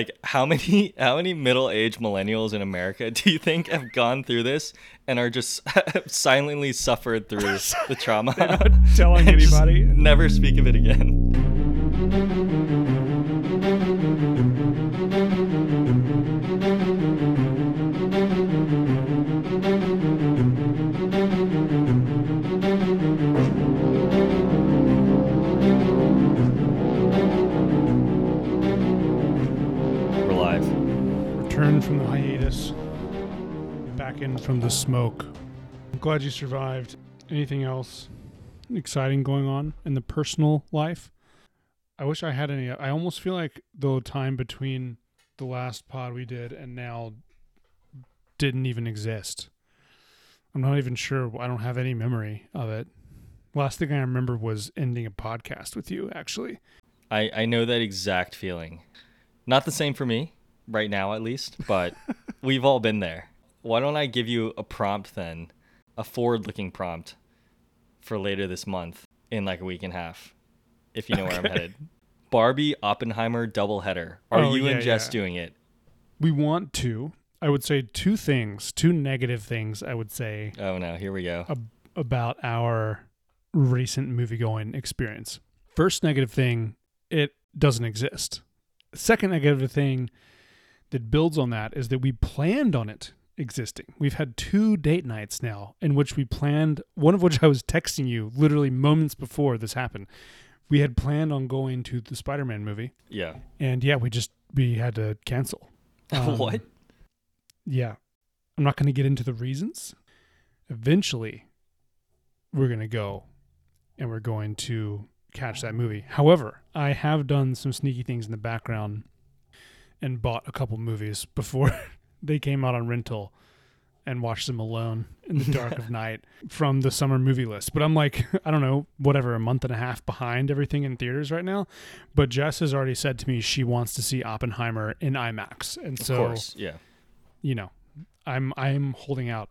like how many how many middle-aged millennials in America do you think have gone through this and are just silently suffered through the trauma? Not telling anybody. Never speak of it again. From the smoke. I'm glad you survived. Anything else exciting going on in the personal life? I wish I had any. I almost feel like the time between the last pod we did and now didn't even exist. I'm not even sure. I don't have any memory of it. Last thing I remember was ending a podcast with you, actually. I, I know that exact feeling. Not the same for me, right now at least, but we've all been there. Why don't I give you a prompt then, a forward looking prompt for later this month in like a week and a half, if you know where I'm headed. Barbie Oppenheimer doubleheader. Are Oh, you and Jess yeah. doing it? We want to. I would say two things, two negative things, I would say, Oh no, here we go. ab- about our recent movie going experience. First negative thing, it doesn't exist. Second negative thing that builds on that is that we planned on it existing. We've had two date nights now in which we planned, one of which I was texting you literally moments before this happened. We had planned on going to the Spider Man movie, Yeah. and yeah, we just we had to cancel. Um, what? Yeah. I'm not going to get into the reasons. Eventually, we're going to go and we're going to catch that movie. However, I have done some sneaky things in the background and bought a couple movies before they came out on rental and watched them alone in the dark of night from the summer movie list. But I'm like, I don't know, whatever, a month and a half behind everything in theaters right now. But Jess has already said to me she wants to see Oppenheimer in IMAX. And Of so course. Yeah. you know, I'm I'm holding out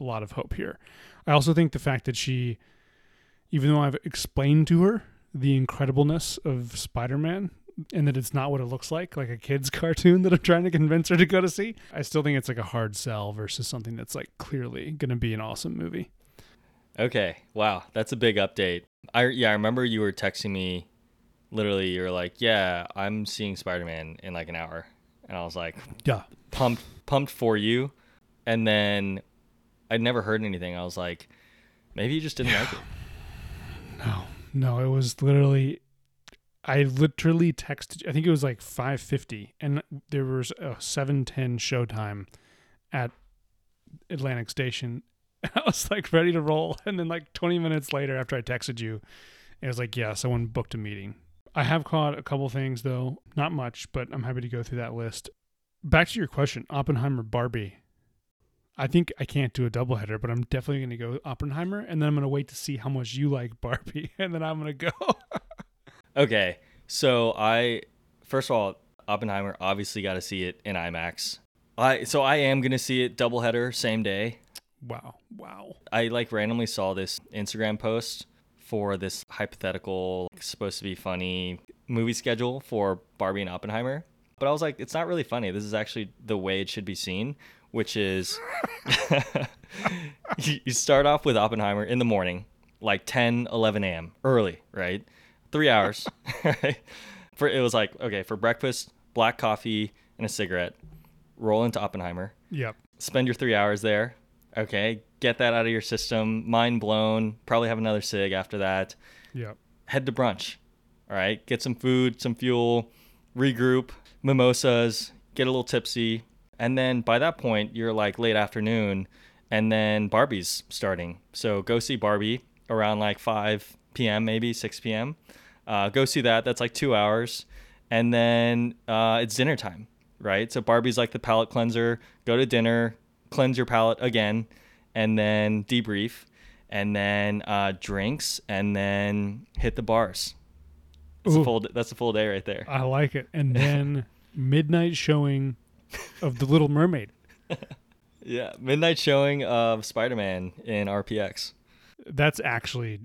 a lot of hope here. I also think the fact that she, even though I've explained to her the incredibleness of Spider-Man and that it's not what it looks like, like a kid's cartoon that I'm trying to convince her to go to see, I still think it's like a hard sell versus something that's like clearly going to be an awesome movie. Okay. Wow, that's a big update. I yeah, I remember you were texting me literally you were like, "Yeah, I'm seeing Spider-Man in like an hour." And I was like, Yeah. pumped pumped for you. And then I'd never heard anything. I was like, maybe you just didn't like it. No, no, it was literally. I literally texted. I think it was like five fifty, and there was a seven ten showtime at Atlantic Station. I was like ready to roll, and then like twenty minutes later, after I texted you, it was like, yeah, someone booked a meeting. I have caught a couple things though, not much, but I'm happy to go through that list. Back to your question, Oppenheimer, Barbie. I think I can't do a doubleheader, but I'm definitely going to go Oppenheimer, and then I'm going to wait to see how much you like Barbie, and then I'm going to go. Okay. So I first of all, Oppenheimer obviously got to see it in IMAX. I so I am going to see it doubleheader same day. wow, wow. I like randomly saw this Instagram post for this hypothetical supposed to be funny movie schedule for Barbie and Oppenheimer. But I was like, it's not really funny. This is actually the way it should be seen, which is you you start off with Oppenheimer in the morning, like 10, 11 a.m., early, right? Three hours. For it was like, okay, for breakfast, black coffee and a cigarette, roll into Oppenheimer Yep. spend your three hours there. Okay, get that out of your system. Mind blown. Probably have another cig after that. Yep. Head to brunch. All right, get some food, some fuel, regroup, mimosas, get a little tipsy, and then by that point you're like late afternoon, and then Barbie's starting. So go see Barbie around like 5 p.m. maybe 6 p.m. Uh, go see that. That's like two hours, and then uh, it's dinner time, right? So Barbie's like the palate cleanser. Go to dinner, cleanse your palate again, and then debrief, and then uh, drinks, and then hit the bars. That's a Ooh. full. That's a full day right there. I like it. And then midnight showing of The Little Mermaid. Yeah, midnight showing of Spider-Man in RPX. That's actually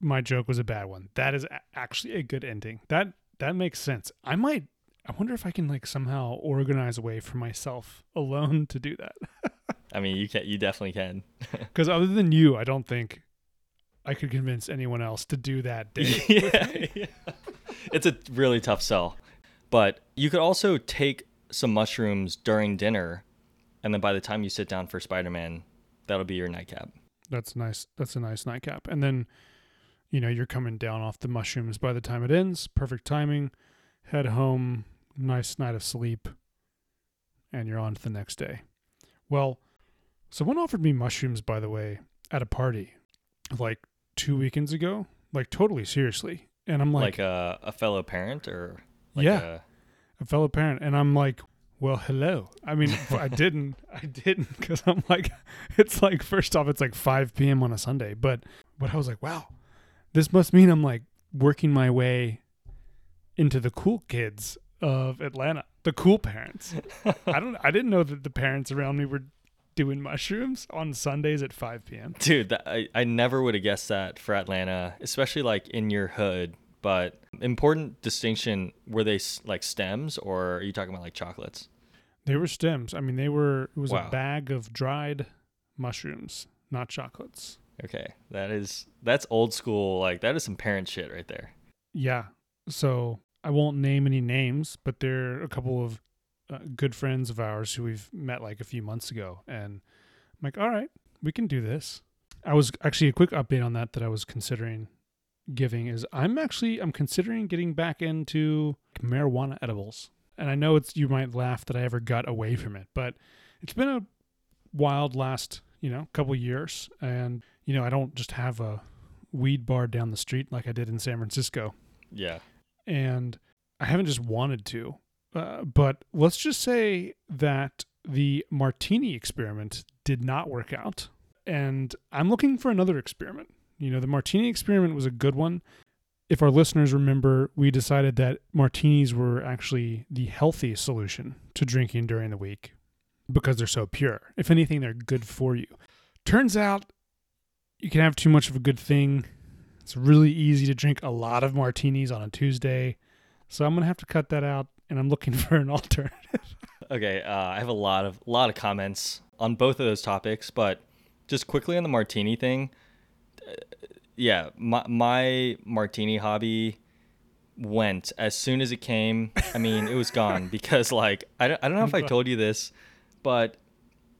my joke was a bad one. That is actually a good ending. That that makes sense. I might I wonder if I can like somehow organize a way for myself alone to do that. I mean, you can you definitely can. Because other than you, I don't think I could convince anyone else to do that day. yeah, yeah. It's a really tough sell. But you could also take some mushrooms during dinner and then by the time you sit down for Spider-Man, that'll be your nightcap. That's nice. That's a nice nightcap. And then, you know, you're coming down off the mushrooms by the time it ends. Perfect timing. Head home, nice night of sleep, and you're on to the next day. Well, someone offered me mushrooms, by the way, at a party like two weekends ago, like totally seriously. And I'm like, Like a, a fellow parent or like Yeah. a, a fellow parent, and I'm like, well, hello. I mean, I didn't, I didn't, because I'm like, it's like first off, it's like 5 p.m. on a Sunday, but but I was like, wow, this must mean I'm like working my way into the cool kids of Atlanta, the cool parents. I don't, I didn't know that the parents around me were doing mushrooms on Sundays at 5 p.m. Dude, that, I, I never would have guessed that for Atlanta, especially like in your hood. But important distinction were they like stems or are you talking about like chocolates? They were stems. I mean, they were. It was Wow. a bag of dried mushrooms, not chocolates. Okay, that is that's old school. Like that is some parent shit right there. Yeah. So I won't name any names, but they're a couple of uh, good friends of ours who we've met like a few months ago. And I'm like, all right, we can do this. I was actually a quick update on that that I was considering giving is I'm actually I'm considering getting back into marijuana edibles. And I know it's you might laugh that I ever got away from it, but it's been a wild last, you know, couple years and you know, I don't just have a weed bar down the street like I did in San Francisco Yeah. and I haven't just wanted to. Uh, but let's just say that the martini experiment did not work out, and I'm looking for another experiment. You know, the martini experiment was a good one. If our listeners remember, we decided that martinis were actually the healthy solution to drinking during the week because they're so pure. If anything, they're good for you. Turns out you can have too much of a good thing it's really easy to drink a lot of martinis on a Tuesday. So I'm going to have to cut that out and I'm looking for an alternative. Okay, uh, I have a lot of lot of comments on both of those topics, but just quickly on the martini thing. uh, Yeah, my my martini hobby went as soon as it came. I mean, it was gone because like I don't, I don't know if I told you this, but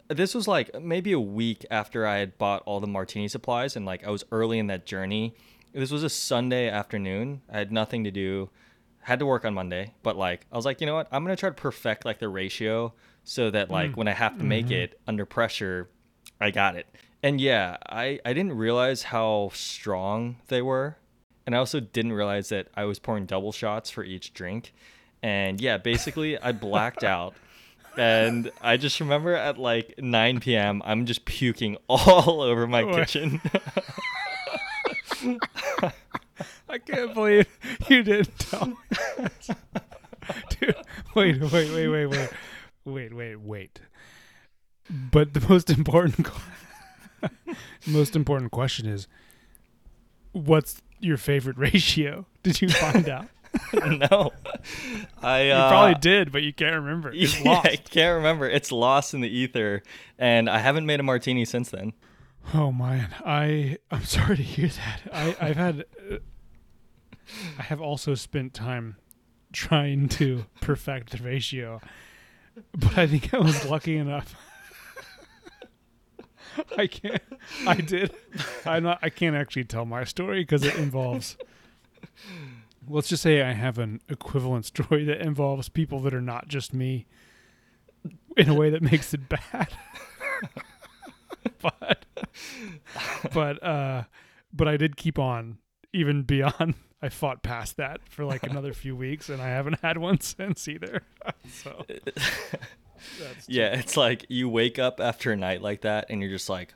this was like maybe a week after I had bought all the martini supplies and like I was early in that journey. This was a Sunday afternoon. I had nothing to do. Had to work on Monday, but like I was like, you know what? I'm going to try to perfect like the ratio so that like mm. when I have to make mm-hmm. it under pressure, I got it. And yeah, I I didn't realize how strong they were. And I also didn't realize that I was pouring double shots for each drink. And yeah, basically I blacked out and I just remember at like 9 p.m. I'm just puking all over my kitchen. I can't believe you didn't tell me. Dude, wait, wait, wait, wait, wait. Wait, wait, wait. But the most important most important question is what's your favorite ratio? Did you find out? no, I You uh, probably did, but you can't remember. It's yeah, lost. I can't remember. It's lost in the ether, and I haven't made a martini since then. Oh man, I I'm sorry to hear that. I I've had uh, I have also spent time trying to perfect the ratio, but I think I was lucky enough. I can't. I did. I'm not. I can't actually tell my story because it involves. Let's just say I have an equivalent story that involves people that are not just me, in a way that makes it bad. but but uh but I did keep on even beyond I fought past that for like another few weeks and I haven't had one since either. so that's Yeah, it's like you wake up after a night like that, and you're just like,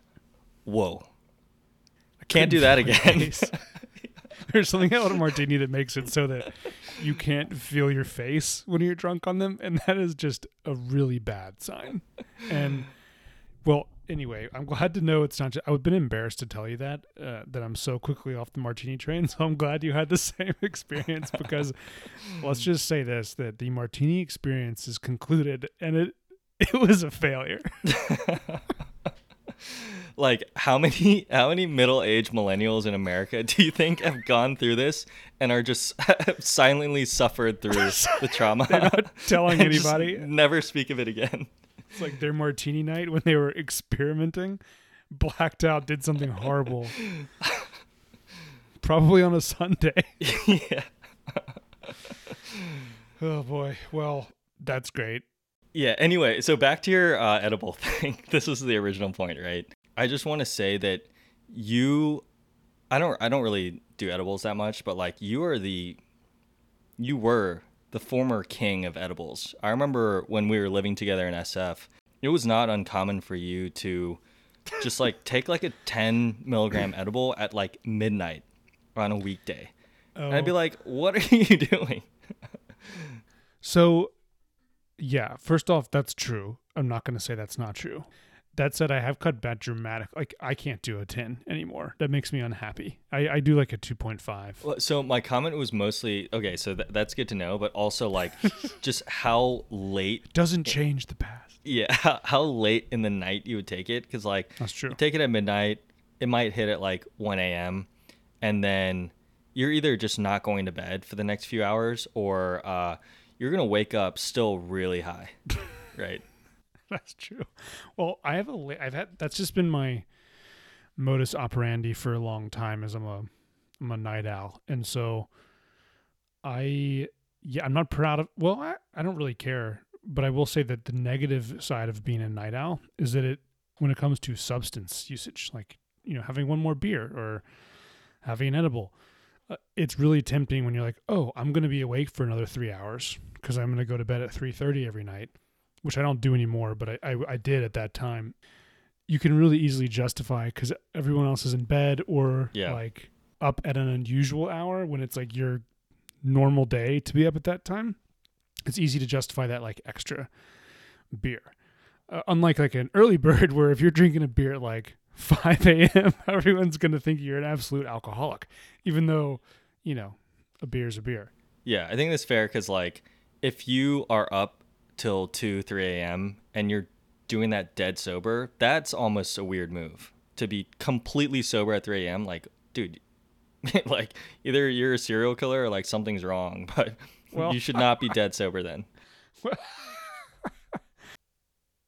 "Whoa, I can't do that again." There's something about a martini that makes it so that you can't feel your face when you're drunk on them, and that is just a really bad sign. And well, anyway, I'm glad to know it's not. Just, I've been embarrassed to tell you that uh, that I'm so quickly off the martini train. So I'm glad you had the same experience because let's just say this: that the martini experience is concluded, and it it was a failure. Like how many how many middle-aged millennials in America do you think have gone through this and are just silently suffered through the trauma? They're not telling anybody. Never speak of it again. It's like their martini night when they were experimenting, blacked out, did something horrible. Probably on a Sunday. yeah. Oh boy. Well, that's great. Yeah. Anyway, so back to your uh, edible thing. This was the original point, right? I just want to say that you, I don't, I don't really do edibles that much, but like you are the, you were the former king of edibles. I remember when we were living together in SF, it was not uncommon for you to just like take like a 10 milligram edible at like midnight on a weekday. And I'd be Oh. like, what are you doing? So, yeah, first off, that's true. I'm not going to say that's not true. That said, I have cut back dramatic. Like, I can't do a 10 anymore. That makes me unhappy. I, I do like a 2.5. Well, So my comment was mostly okay. So th- that's good to know, but also like just how late, Doesn't change the past. yeah, how, how late in the night you would take it. Because like That's true. you take it at midnight, it might hit at like 1 a.m. and then you're either just not going to bed for the next few hours, or uh, you're gonna wake up still really high, right? That's true. Well, I have a I've had that's just been my modus operandi for a long time as I'm a I'm a night owl. And so I yeah, I'm not proud of well, I, I don't really care, but I will say that the negative side of being a night owl is that it when it comes to substance usage, like, you know, having one more beer or having an edible, uh, it's really tempting when you're like, "Oh, I'm going to be awake for another 3 hours because I'm going to go to bed at 3:30 every night." Which I don't do anymore, but I, I, I did at that time. You can really easily justify because everyone else is in bed or Yeah. like up at an unusual hour when it's like your normal day to be up at that time. It's easy to justify that like extra beer. Uh, unlike like an early bird where if you're drinking a beer at like 5 a.m., everyone's going to think you're an absolute alcoholic, even though, you know, a beer's a beer. Yeah, I think that's fair because like if you are up till 2 3 a.m and you're doing that dead sober that's almost a weird move to be completely sober at 3 a.m like dude like either you're a serial killer or like something's wrong but Well- you should not be dead sober then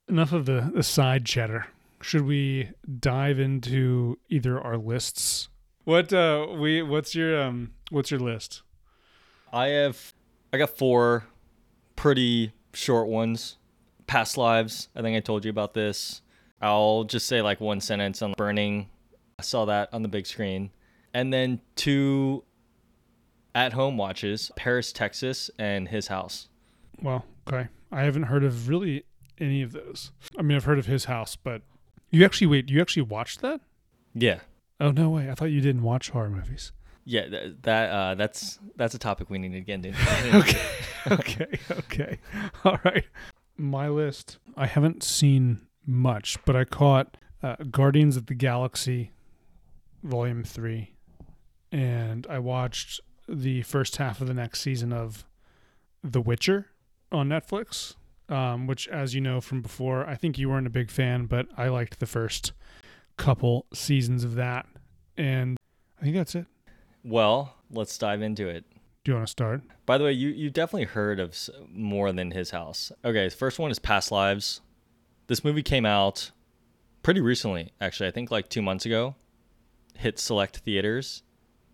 enough of the, the side chatter. Should we dive into either our lists? What uh we what's your um what's your list? i have i got four pretty short ones past lives i think i told you about this i'll just say like one sentence on burning i saw that on the big screen and then two at home watches paris texas and his house Well, okay. I haven't heard of really any of those. I mean, I've heard of his house, but you actually wait, you actually watched that? yeah Oh no way. I thought you didn't watch horror movies. Yeah th- that uh that's that's a topic we need to get into okay. okay. Okay. All right. My list. I haven't seen much, but I caught uh, Guardians of the Galaxy Volume 3 and I watched the first half of the next season of The Witcher on Netflix. Um, which, as you know from before, I think you weren't a big fan, but I liked the first couple seasons of that. And I think that's it. Well let's dive into it Do you want to start? By the way, you you definitely heard of more than his house. Okay, the first one is Past Lives. This movie came out pretty recently, actually. I think like two months ago. Hit select theaters.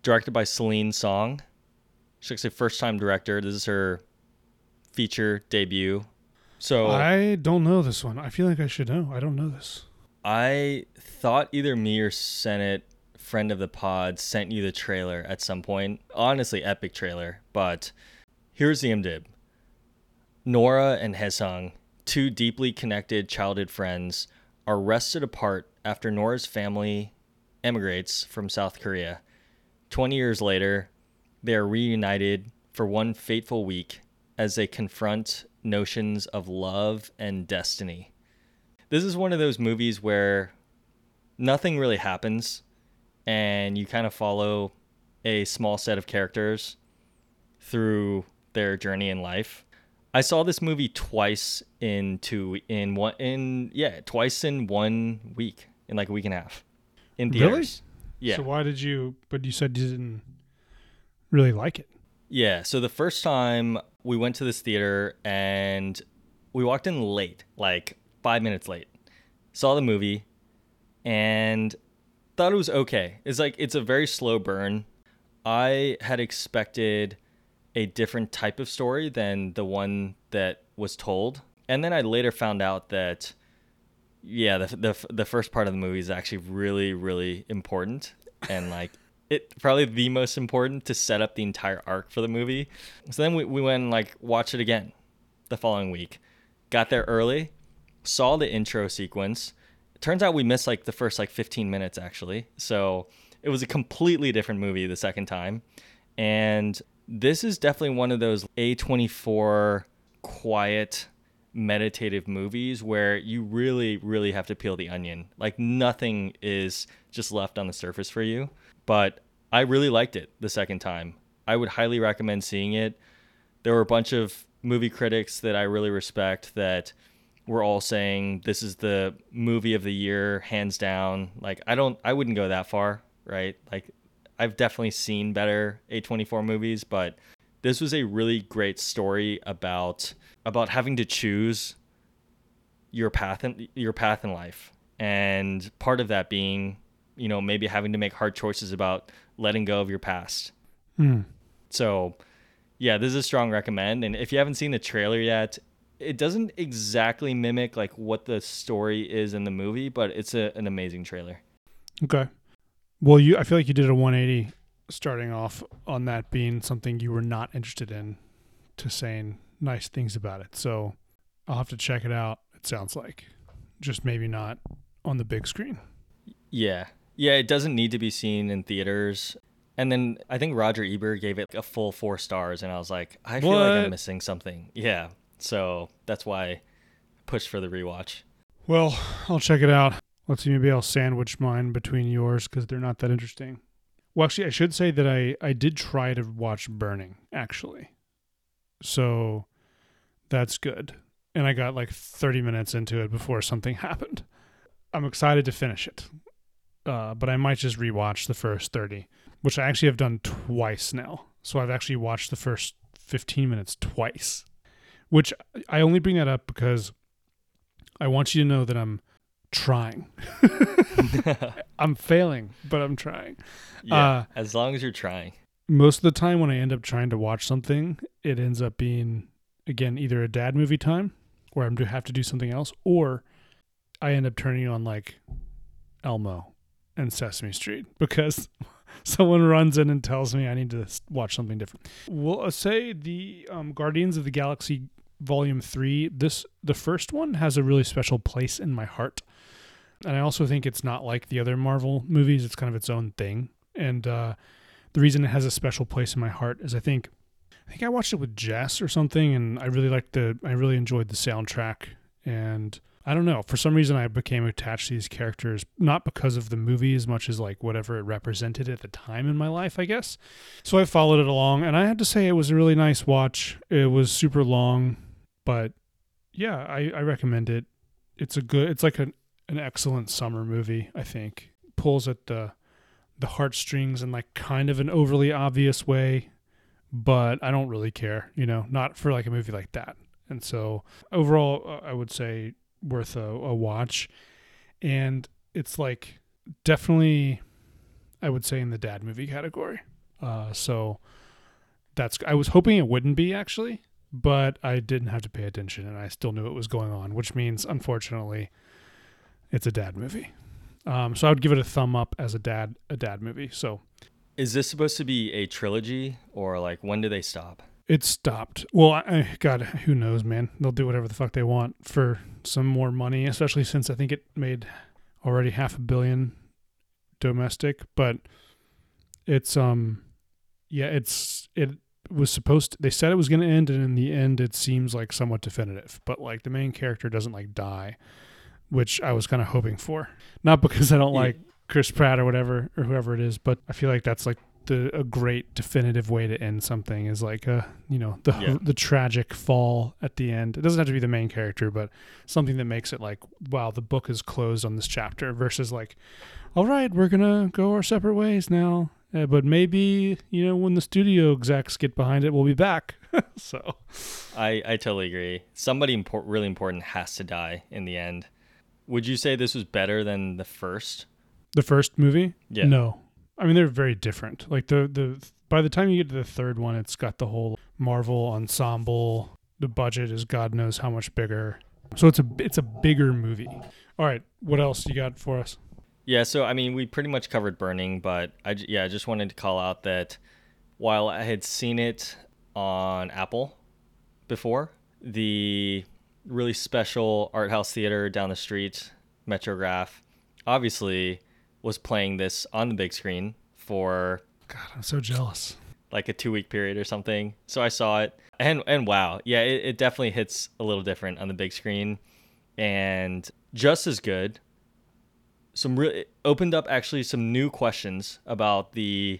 Directed by Celine Song. She's actually first time director. This is her feature debut. So I don't know this one. I feel like I should know. I don't know this. I thought either me or Senate, friend of the pod, sent you the trailer at some point. Honestly, epic trailer. But here's the MDib Nora and Hae Sung, two deeply connected childhood friends, are wrested apart after Nora's family emigrates from South Korea. 20 years later, they are reunited for one fateful week as they confront notions of love and destiny. this is one of those movies where nothing really happens and you kind of follow a small set of characters through their journey in life. I saw this movie twice in two in one in yeah, twice in one week, in like a week and a half. In Really? theaters. Yeah. So why did you? But you said you didn't really like it. Yeah. So the first time we went to this theater and we walked in late, like five minutes late. Saw the movie and thought it was okay. It's like it's a very slow burn. I had expected a different type of story than the one that was told. And then I later found out that yeah, the the the first part of the movie is actually really really important and like it probably the most important to set up the entire arc for the movie. So then we, we went and like watched it again the following week. Got there early, saw the intro sequence. Turns out we missed like the first like 15 minutes actually. So it was a completely different movie the second time. And this is definitely one of those A24 quiet meditative movies where you really really have to peel the onion. Like nothing is just left on the surface for you but I really liked it the second time. I would highly recommend seeing it. There were a bunch of movie critics that I really respect that were all saying this is the movie of the year hands down. Like I don't I wouldn't go that far, right? Like I've definitely seen better A24 movies, but this was a really great story about about having to choose your path in your path in life. And part of that being you know maybe having to make hard choices about letting go of your past Hmm. so yeah this is a strong recommend and if you haven't seen the trailer yet it doesn't exactly mimic like what the story is in the movie but it's a, an amazing trailer Okay. Well, you. I feel like you did a 180, starting off on that being something you were not interested in, to saying nice things about it. So I'll have to check it out. It sounds like, just maybe not on the big screen. yeah yeah it doesn't need to be seen in theaters and then i think roger ebert gave it a full four stars and i was like i feel like i'm missing something yeah so that's why i pushed for the rewatch Well, I'll check it out. Let's see. Maybe I'll sandwich mine between yours because they're not that interesting. Well, actually, I should say that I I did try to watch Burning actually, so that's good. And I got like 30 minutes into it before something happened. I'm excited to finish it, uh, but I might just rewatch the first 30, which I actually have done twice now. So I've actually watched the first 15 minutes twice, which I only bring that up because I want you to know that I'm trying. I'm failing, but I'm trying. yeah Uh, as long as you're trying Most of the time, when I end up trying to watch something, it ends up being, again, either a dad movie time where I'm to have to do something else, or I end up turning on like Elmo and Sesame Street because someone runs in and tells me I need to watch something different. Well, uh, say the um, Guardians of the Galaxy Volume Three. This the first one has a really special place in my heart, and I also think it's not like the other Marvel movies. It's kind of its own thing, and uh, the reason it has a special place in my heart is I think I think I watched it with Jess or something, and I really liked the I really enjoyed the soundtrack, and I don't know for some reason I became attached to these characters not because of the movie as much as like whatever it represented at the time in my life, I guess. So I followed it along, and I had to say it was a really nice watch. It was super long, but yeah, I, I recommend it. It's a good. It's like an an excellent summer movie. I think pulls at the the heartstrings in like kind of an overly obvious way, but I don't really care. You know, not for like a movie like that. And so overall, uh, I would say worth a, a watch. And it's like definitely, I would say in the dad movie category. Uh, so that's I was hoping it wouldn't be actually, but I didn't have to pay attention and I still knew what was going on, which means unfortunately, it's a dad movie. Um, so I would give it a thumb up as a dad a dad movie. So Is this supposed to be a trilogy or like when do they stop? it stopped. Well, I, I- God, who knows, man? They'll do whatever the fuck they want for some more money, especially since I think it made already half a billion domestic. But it's um, yeah, it's it was supposed. To, they said it was going to end, and in the end, it seems like somewhat definitive. But like the main character doesn't like die, which I was kind of hoping for. Not because I don't Yeah. like Chris Pratt or whatever or whoever it is, but I feel like that's like the a great definitive way to end something is like a you know the Yeah. the tragic fall at the end. It doesn't have to be the main character, but something that makes it like wow, the book is closed on this chapter versus like all right, we're gonna go our separate ways now. Uh, but maybe you know when the studio execs get behind it, we'll be back. so I, I totally agree. Somebody impor- really important has to die in the end. Would you say this was better than the first? the first movie, Yeah. no, I mean they're very different. Like the the by the time you get to the third one, it's got the whole Marvel ensemble. The budget is God knows how much bigger. So it's a it's a bigger movie. All right, what else you got for us? Yeah, so I mean, we pretty much covered Burning, but I yeah, I just wanted to call out that while I had seen it on Apple before, the really special art house theater down the street, Metrograph, obviously was playing this on the big screen for God, I'm so jealous. like a two week period or something. So I saw it and and wow, yeah, it, it definitely hits a little different on the big screen and just as good. Some re- it opened up actually some new questions about the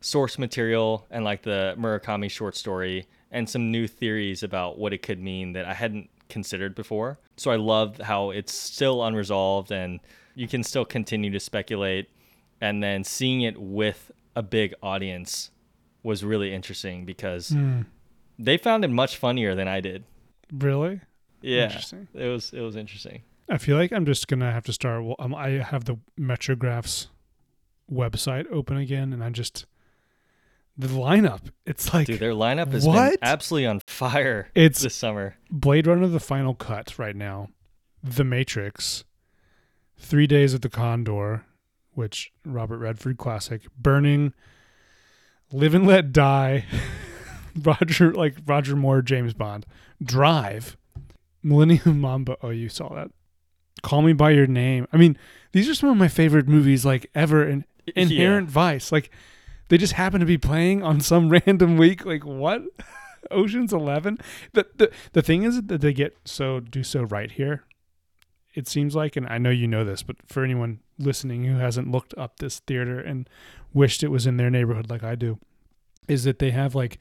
source material and like the Murakami short story and some new theories about what it could mean that I hadn't considered before. So I love how it's still unresolved and you can still continue to speculate and then seeing it with a big audience was really interesting because Hmm. they found it much funnier than I did. Really? Yeah. Interesting. It was it was interesting. I feel like I'm just gonna have to start. Well, um, I have the Metrographs website open again, and I just the lineup. It's like Dude, their lineup been absolutely on fire It's- this summer. Blade Runner: The Final Cut right now, The Matrix, Three Days of the Condor, which Robert Redford classic, Burning, Live and Let Die, Roger like Roger Moore, James Bond, Drive, Millennium Mambo. Oh, you saw that. Call Me by Your Name. I mean, these are some of my favorite movies like ever. And Inherent Vice, like they just happen to be playing on some random week. Like what? Ocean's Eleven. The the the thing is that they get so do so right here. It seems like, and I know you know this, but for anyone listening who hasn't looked up this theater and wished it was in their neighborhood like I do, is that they have like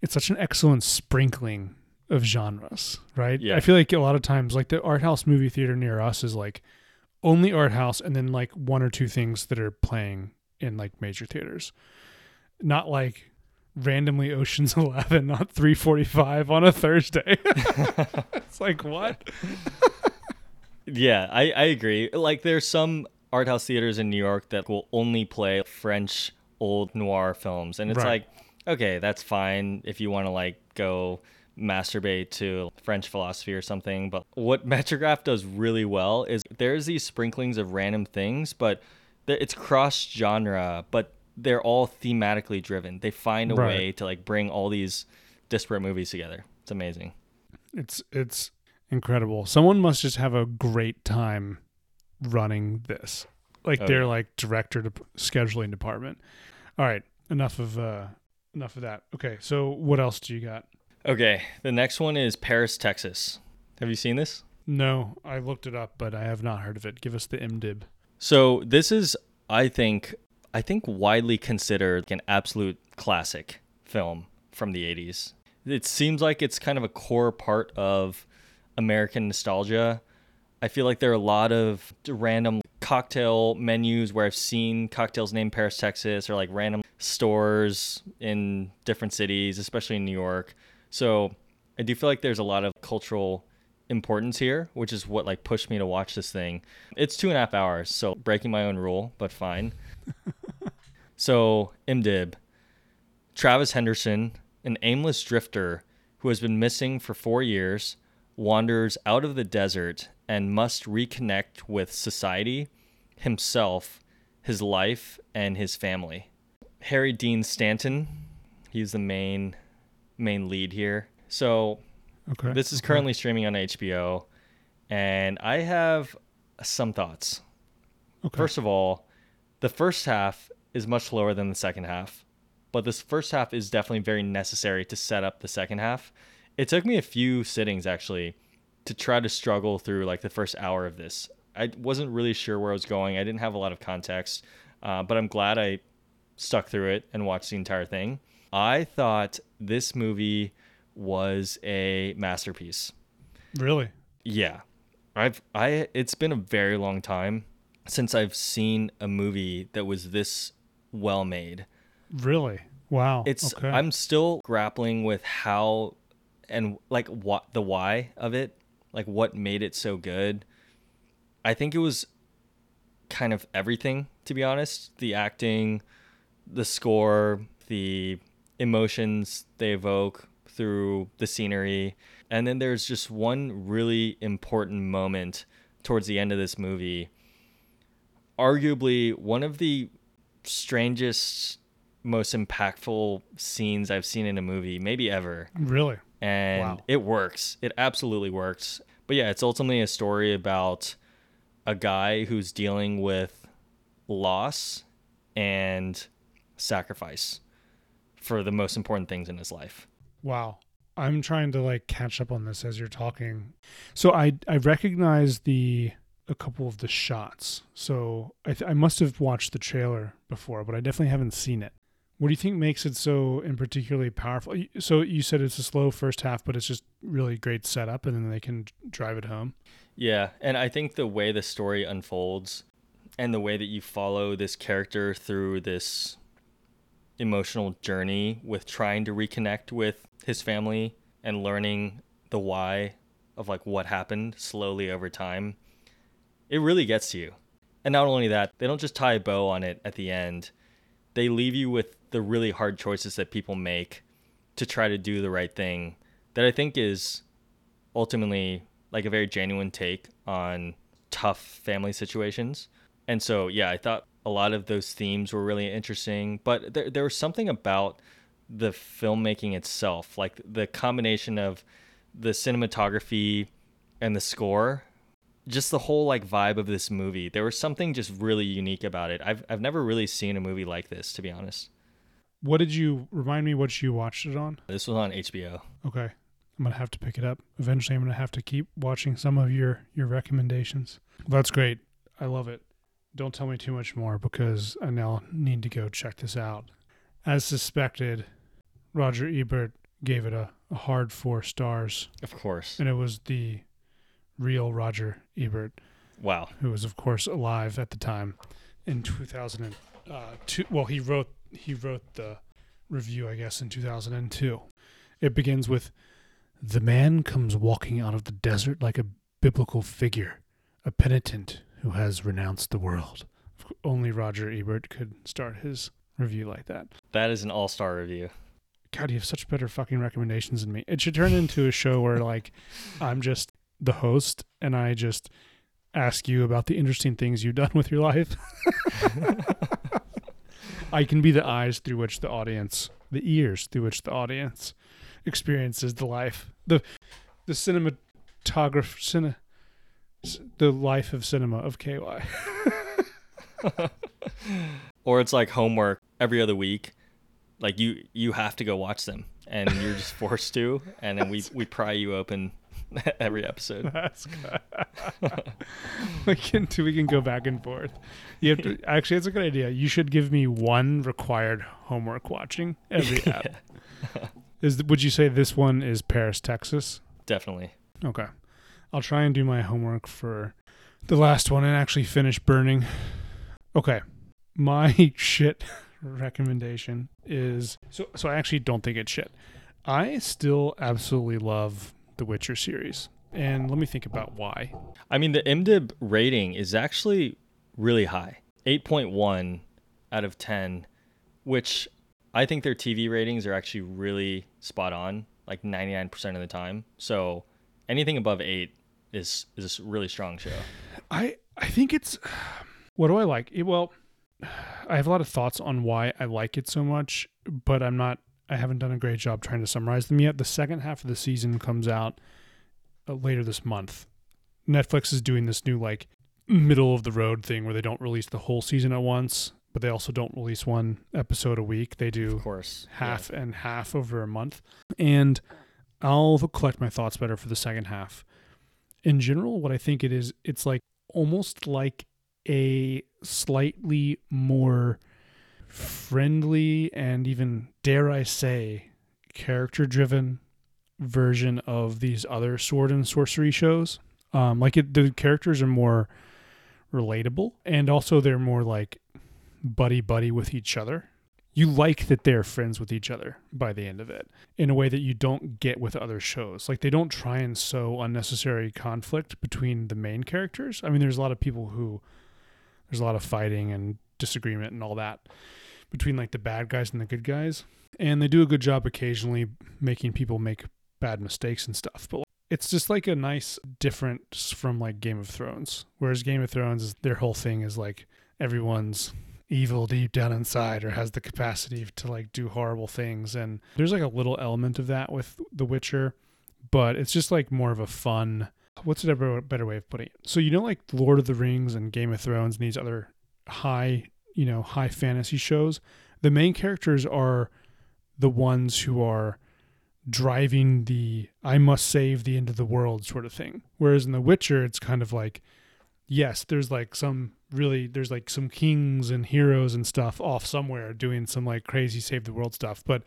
it's such an excellent sprinkling of genres, right? Yeah. I feel like a lot of times, like the art house movie theater near us is like only art house and then like one or two things that are playing in like major theaters. Not like randomly Ocean's 11 not 345 on a Thursday. it's like what? Yeah, I, I agree. Like there's some art house theaters in New York that will only play French old noir films and it's Right. like okay, that's fine if you want to like go masturbate to French philosophy or something, but what Metrograph does really well is there's these sprinklings of random things, but it's cross genre, but they're all thematically driven. They find a Right. way to like bring all these disparate movies together. It's amazing. It's it's incredible. Someone must just have a great time running this. Like Oh, their yeah. like director to scheduling department. All right, enough of uh enough of that. Okay, so what else do you got? Okay, the next one is Paris, Texas. Have you seen this? No, I looked it up, but I have not heard of it. Give us the MDib. So this is, I think, I think widely considered an absolute classic film from the '80s. It seems like it's kind of a core part of American nostalgia. I feel like there are a lot of random cocktail menus where I've seen cocktails named Paris, Texas, or like random stores in different cities, especially in New York. So I do feel like there's a lot of cultural importance here, which is what like pushed me to watch this thing. It's two and a half hours, so breaking my own rule, but fine. so IMDib, Travis Henderson, an aimless drifter who has been missing for four years, wanders out of the desert and must reconnect with society, himself, his life, and his family. Harry Dean Stanton, he's the main main lead here. So Okay. this is currently streaming on HBO, and I have some thoughts. okay. First of all, the first half is much lower than the second half, but this first half is definitely very necessary to set up the second half. It took me a few sittings actually to try to struggle through like the first hour of this. I wasn't really sure where I was going. I didn't have a lot of context, uh, but I'm glad I stuck through it and watched the entire thing. I thought this movie was a masterpiece. Really? Yeah. I've I it's been a very long time since I've seen a movie that was this well made. Really? Wow. It's okay. I'm still grappling with how and like what the why of it, like what made it so good. I think it was kind of everything to be honest, the acting, the score, the emotions they evoke through the scenery. And then there's just one really important moment towards the end of this movie. Arguably one of the strangest, most impactful scenes I've seen in a movie, maybe ever. really? And Wow. it works. It absolutely works. But yeah, it's ultimately a story about a guy who's dealing with loss and sacrifice for the most important things in his life. Wow. I'm trying to like catch up on this as you're talking. So I I recognize the a couple of the shots. So I th- I must have watched the trailer before, but I definitely haven't seen it. What do you think makes it so in particularly powerful? So you said it's a slow first half, but it's just really great setup, and then they can drive it home. Yeah, and I think the way the story unfolds and the way that you follow this character through this emotional journey with trying to reconnect with his family and learning the why of like what happened slowly over time, it really gets to you. And not only that, they don't just tie a bow on it at the end. They leave you with the really hard choices that people make to try to do the right thing that I think is ultimately like a very genuine take on tough family situations. And so, yeah, I thought a lot of those themes were really interesting, but there, there was something about the filmmaking itself, like the combination of the cinematography and the score, just the whole like vibe of this movie. There was something just really unique about it. I've I've never really seen a movie like this, to be honest. What did you remind me what you watched it on? This was on HBO. Okay. I'm gonna have to pick it up. Eventually I'm gonna have to keep watching some of your your recommendations. That's great. I love it. Don't tell me too much more because I now need to go check this out. As suspected, Roger Ebert gave it a, a hard four stars, Of course. and it was the real Roger Ebert, Wow. who was of course alive at the time in 2002. Uh, well, he wrote he wrote the review, I guess, in 2002. It begins with the man comes walking out of the desert like a biblical figure, a penitent who has renounced the world. Only Roger Ebert could start his review like that. That is an all-star review. God, you have such better fucking recommendations than me. It should turn into a show where like I'm just the host and I just ask you about the interesting things you've done with your life. I can be the eyes through which the audience, the ears through which the audience experiences the life, the the cinematograph, cine, the life of cinema of KY. or it's like homework every other week like you you have to go watch them and you're just forced to and then we we pry you open every episode That's good. we can we can go back and forth. You have to actually it's a good idea. You should give me one required homework watching every app. Is would you say this one is Paris, Texas? definitely Okay. I'll try and do my homework for the last one and actually finish burning. Okay. My shit recommendation is so so I actually don't think it's shit. I still absolutely love the Witcher series. And let me think about why. i mean the imdb rating is actually really high 8.1 out of 10 which i think their tv ratings are actually really spot on like 99% of the time so anything above 8 is is a really strong show I I think it's what do I like? It, well, I have a lot of thoughts on why I like it so much, but I'm not. I haven't done a great job trying to summarize them yet. The second half of the season comes out uh, later this month. Netflix is doing this new like middle of the road thing where they don't release the whole season at once, but they also don't release one episode a week. They do of course Yeah. half and half over a month. And I'll collect my thoughts better for the second half. In general, what I think it is, it's like almost like a slightly more friendly and even, dare I say, character driven version of these other sword and sorcery shows. Um, like it, the characters are more relatable and also they're more like buddy buddy with each other. You like that they're friends with each other by the end of it in a way that you don't get with other shows. Like they don't try and sow unnecessary conflict between the main characters. I mean, there's a lot of people who there's a lot of fighting and disagreement and all that between like the bad guys and the good guys. And they do a good job occasionally making people make bad mistakes and stuff. But it's just like a nice difference from like Game of Thrones. Whereas Game of Thrones their whole thing is like everyone's evil deep down inside or has the capacity to like do horrible things and there's like a little element of that with The Witcher, but it's just like more of a fun what's a better, way of putting it? So you know like Lord of the Rings and Game of Thrones and these other high, you know, high fantasy shows, the main characters are the ones who are driving the I must save the end of the world sort of thing. Whereas in The Witcher, it's kind of like, yes, there's like some really, there's like some kings and heroes and stuff off somewhere doing some like crazy save the world stuff. But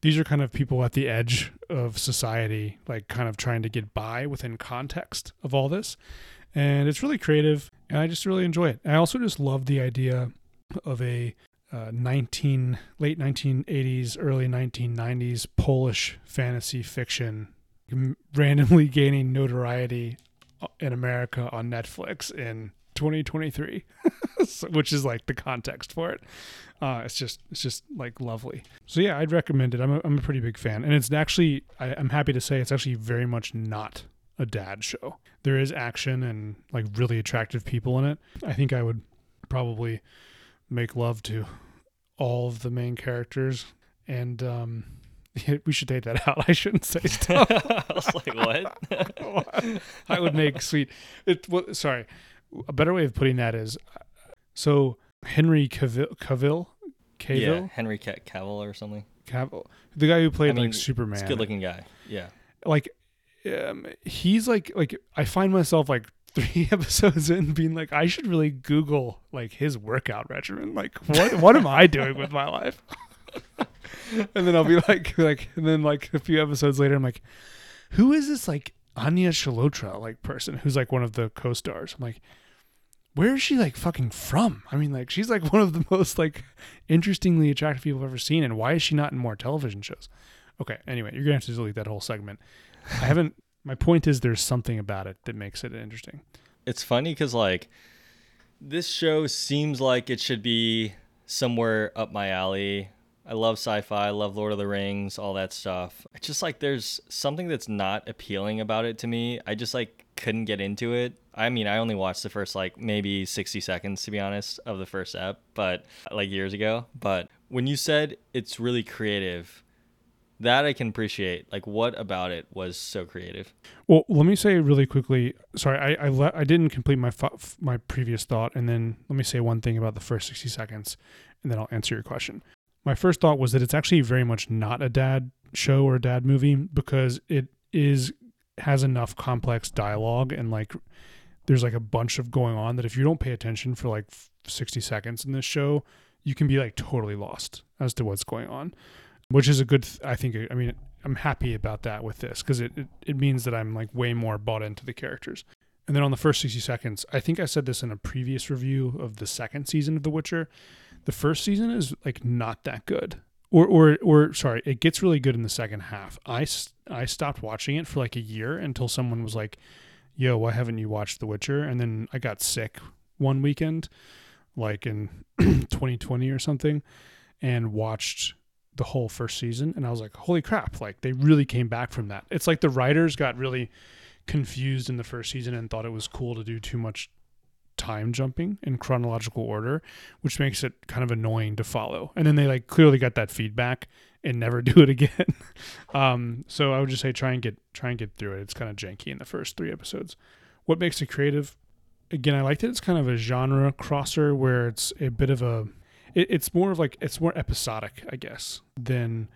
these are kind of people at the edge of society, like kind of trying to get by within context of all this. And it's really creative, and I just really enjoy it. I also just love the idea of a uh, 19 late 1980s early 1990s polish fantasy fiction randomly gaining notoriety in america on netflix in 2023 which is like the context for it. Uh, it's just it's just like lovely. So yeah i'd recommend it. I'm a, I'm a pretty big fan. And it's actually I, i'm happy to say it's actually very much not a dad show. There is action and like really attractive people in it. I think i would probably make love to all of the main characters. And um we should take that out. I shouldn't say stuff. I was like, what? I would make sweet. It. Well, sorry. A better way of putting that is, so Henry Cavill, Cavill, Cavill, yeah, Henry Cavill or something. Cavill, the guy who played I mean, like Superman. He's good-looking guy. Yeah. Like, um, he's like like I find myself like three episodes in being like i should really google like his workout regimen like what what am i doing with my life and then i'll be like like and then like a few episodes later i'm like who is this like anya Chalotra like person who's like one of the co-stars i'm like where is she like fucking from i mean like she's like one of the most like interestingly attractive people i've ever seen and why is she not in more television shows okay anyway you're gonna have to delete that whole segment i haven't my point is there's something about it that makes it interesting. It's funny because like this show seems like it should be somewhere up my alley. I love sci-fi, I love Lord of the Rings, all that stuff. It's just like there's something that's not appealing about it to me. I just like couldn't get into it. I mean, I only watched the first like maybe 60 seconds to be honest of the first ep, but like years ago. But when you said it's really creative, that I can appreciate. Like, what about it was so creative? Well, let me say really quickly. Sorry, I I, le- I didn't complete my my previous thought, and then let me say one thing about the first sixty seconds, and then I'll answer your question. My first thought was that it's actually very much not a dad show or a dad movie because it is has enough complex dialogue and like there's like a bunch of going on that if you don't pay attention for like 60 seconds in this show, you can be like totally lost as to what's going on which is a good. Th- I think. I mean, I'm happy about that with this because it, it it means that I'm like way more bought into the characters. And then on the first 60 seconds, I think I said this in a previous review of the second season of The Witcher. The first season is like not that good. Or, or, or sorry, it gets really good in the second half. I, I stopped watching it for like a year until someone was like, yo, why haven't you watched The Witcher? And then I got sick one weekend, like in 2020 or something, and watched the whole first season and I was like, holy crap, like they really came back from that. It's like the writers got really confused in the first season and thought it was cool to do too much time jumping in chronological order, which makes it kind of annoying to follow. And then they like clearly got that feedback and never do it again. um, so I would just say try and get try and get through it. It's kind of janky in the first three episodes. What makes it creative? Again, I like that it's kind of a genre crosser where it's a bit of a it, it's more of like it's more episodic, I guess, than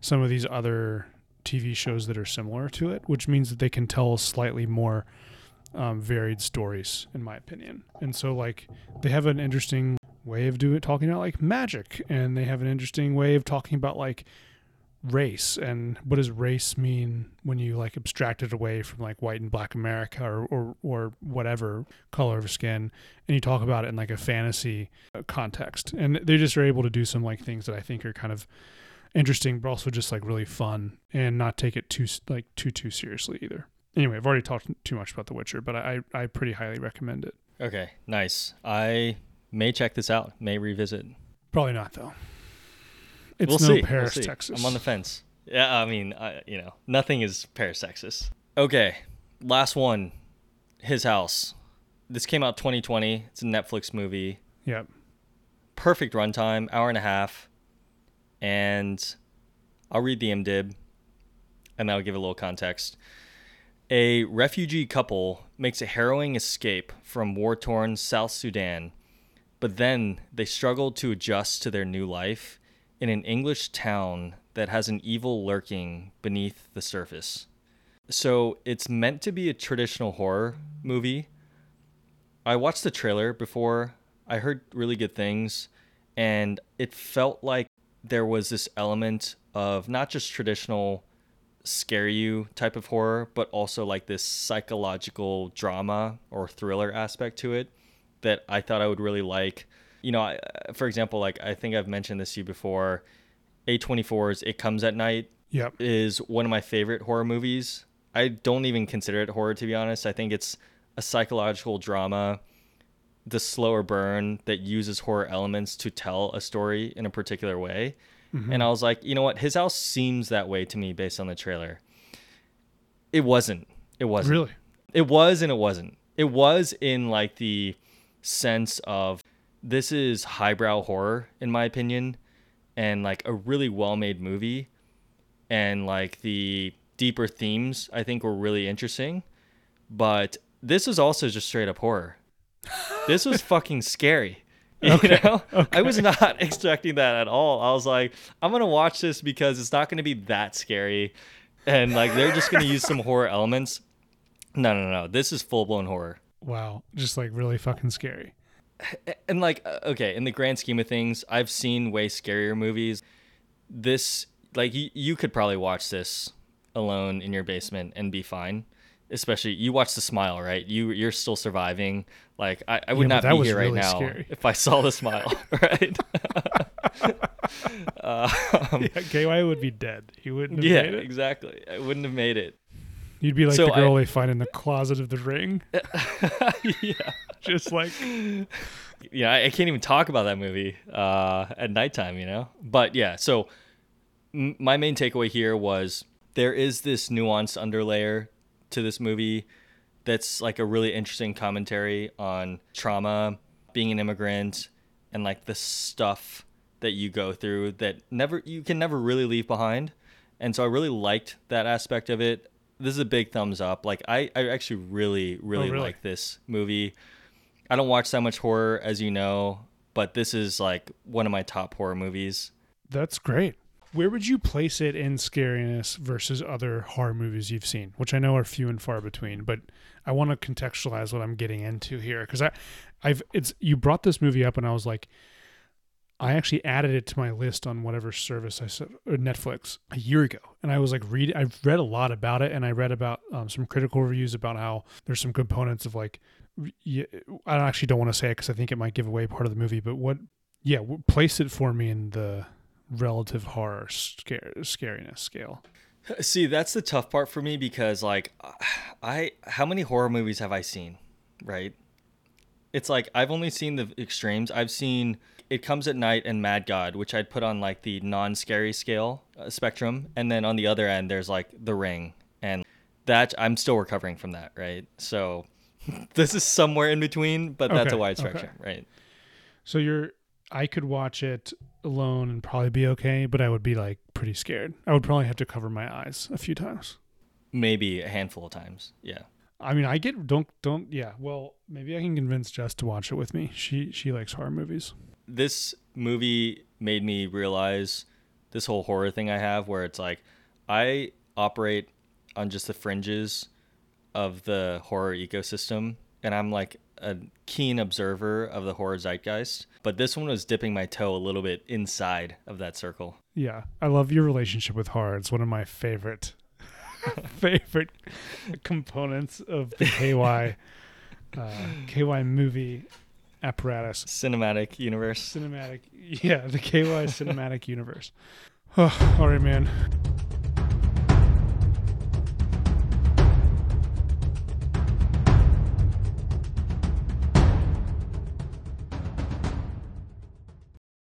some of these other TV shows that are similar to it, which means that they can tell slightly more um, varied stories, in my opinion. And so, like, they have an interesting way of doing talking about like magic, and they have an interesting way of talking about like race and what does race mean when you like abstract it away from like white and black America or or, or whatever color of skin and you talk about it in like a fantasy uh, context and they just are able to do some like things that I think are kind of interesting but also just like really fun and not take it too like too too seriously either. Anyway, I've already talked too much about The Witcher, but I I pretty highly recommend it. Okay, nice. I may check this out. May revisit. Probably not though. It's we'll no see. Paris, we'll see. Texas. I'm on the fence. Yeah, I mean, I, you know, nothing is Paris, Texas. Okay, last one. His House. This came out 2020. It's a Netflix movie. Yep. Perfect runtime, hour and a half. And I'll read the IMDb and that'll give a little context. A refugee couple makes a harrowing escape from war torn South Sudan, but then they struggle to adjust to their new life in an English town that has an evil lurking beneath the surface. So it's meant to be a traditional horror movie. I watched the trailer before, I heard really good things, and it felt like there was this element of not just traditional scare you type of horror, but also like this psychological drama or thriller aspect to it that I thought I would really like you know, I, for example, like I think I've mentioned this to you before, A24's It Comes at Night yep. is one of my favorite horror movies. I don't even consider it horror to be honest. I think it's a psychological drama, the slower burn that uses horror elements to tell a story in a particular way. Mm-hmm. And I was like, you know what? His house seems that way to me based on the trailer. It wasn't. It wasn't. Really? It was and it wasn't. It was in like the sense of this is highbrow horror in my opinion and like a really well-made movie and like the deeper themes I think were really interesting but this is also just straight up horror this was fucking scary you okay. know? Okay. I was not expecting that at all. I was like I'm gonna watch this because it's not gonna be that scary. And like they're just gonna use some horror elements. No no no. This is full-blown horror. Wow. Just like really fucking scary. And like uh, okay in the grand scheme of things i've seen way scarier movies. This like you, you could probably watch this alone in your basement and be fine. Especially you watch the smile right? You you're still surviving like i, I would Yeah, not be here right really now scary. if i saw the smile right um, yeah, KY would be dead. He wouldn't have yeah made it. exactly i wouldn't have made it You'd be like So the girl I- they find in the closet of the ring. yeah Just like yeah, I, I can't even talk about that movie uh, at nighttime, you know. But yeah, so m- my main takeaway here was there is this nuanced underlayer to this movie that's like a really interesting commentary on trauma, being an immigrant, and like the stuff that you go through that never you can never really leave behind. And so I really liked that aspect of it. This is a big thumbs up. Like I, I actually really, really, oh, really? like this movie. I don't watch that much horror, as you know, but this is like one of my top horror movies. that's great. Where would you place it in scariness versus other horror movies you've seen, which I know are few and far between, but I want to contextualize what I'm getting into here because I, I've it's you brought this movie up and I was like, I actually added it to my list on whatever service I said Netflix a year ago, and I was like read I've read a lot about it, and I read about um, some critical reviews about how there's some components of like, I actually don't want to say it because I think it might give away part of the movie, but what, yeah, place it for me in the relative horror scare scariness scale. See, that's the tough part for me because like I how many horror movies have I seen, right? It's like I've only seen the extremes. I've seen It Comes at Night and Mad God, which I'd put on like the non-scary scale uh, spectrum, and then on the other end there's like The Ring, and that I'm still recovering from that, right? So this is somewhere in between, but that's a Okay, wide okay. spectrum, right? So you're, I could watch it alone and probably be okay, but I would be like pretty scared. I would probably have to cover my eyes a few times. Maybe a handful of times, yeah. I mean, I get don't don't yeah. Well, maybe I can convince Jess to watch it with me. She she likes horror movies. this movie made me realize this whole horror thing I have where it's like I operate on just the fringes of the horror ecosystem, and I'm like a keen observer of the horror zeitgeist. But this one was dipping my toe a little bit inside of that circle. Yeah, I love your relationship with horror. It's one of my favorite favorite components of the KY uh, KY movie apparatus. Cinematic universe. Cinematic, yeah, the KY cinematic universe. Oh, all right, man.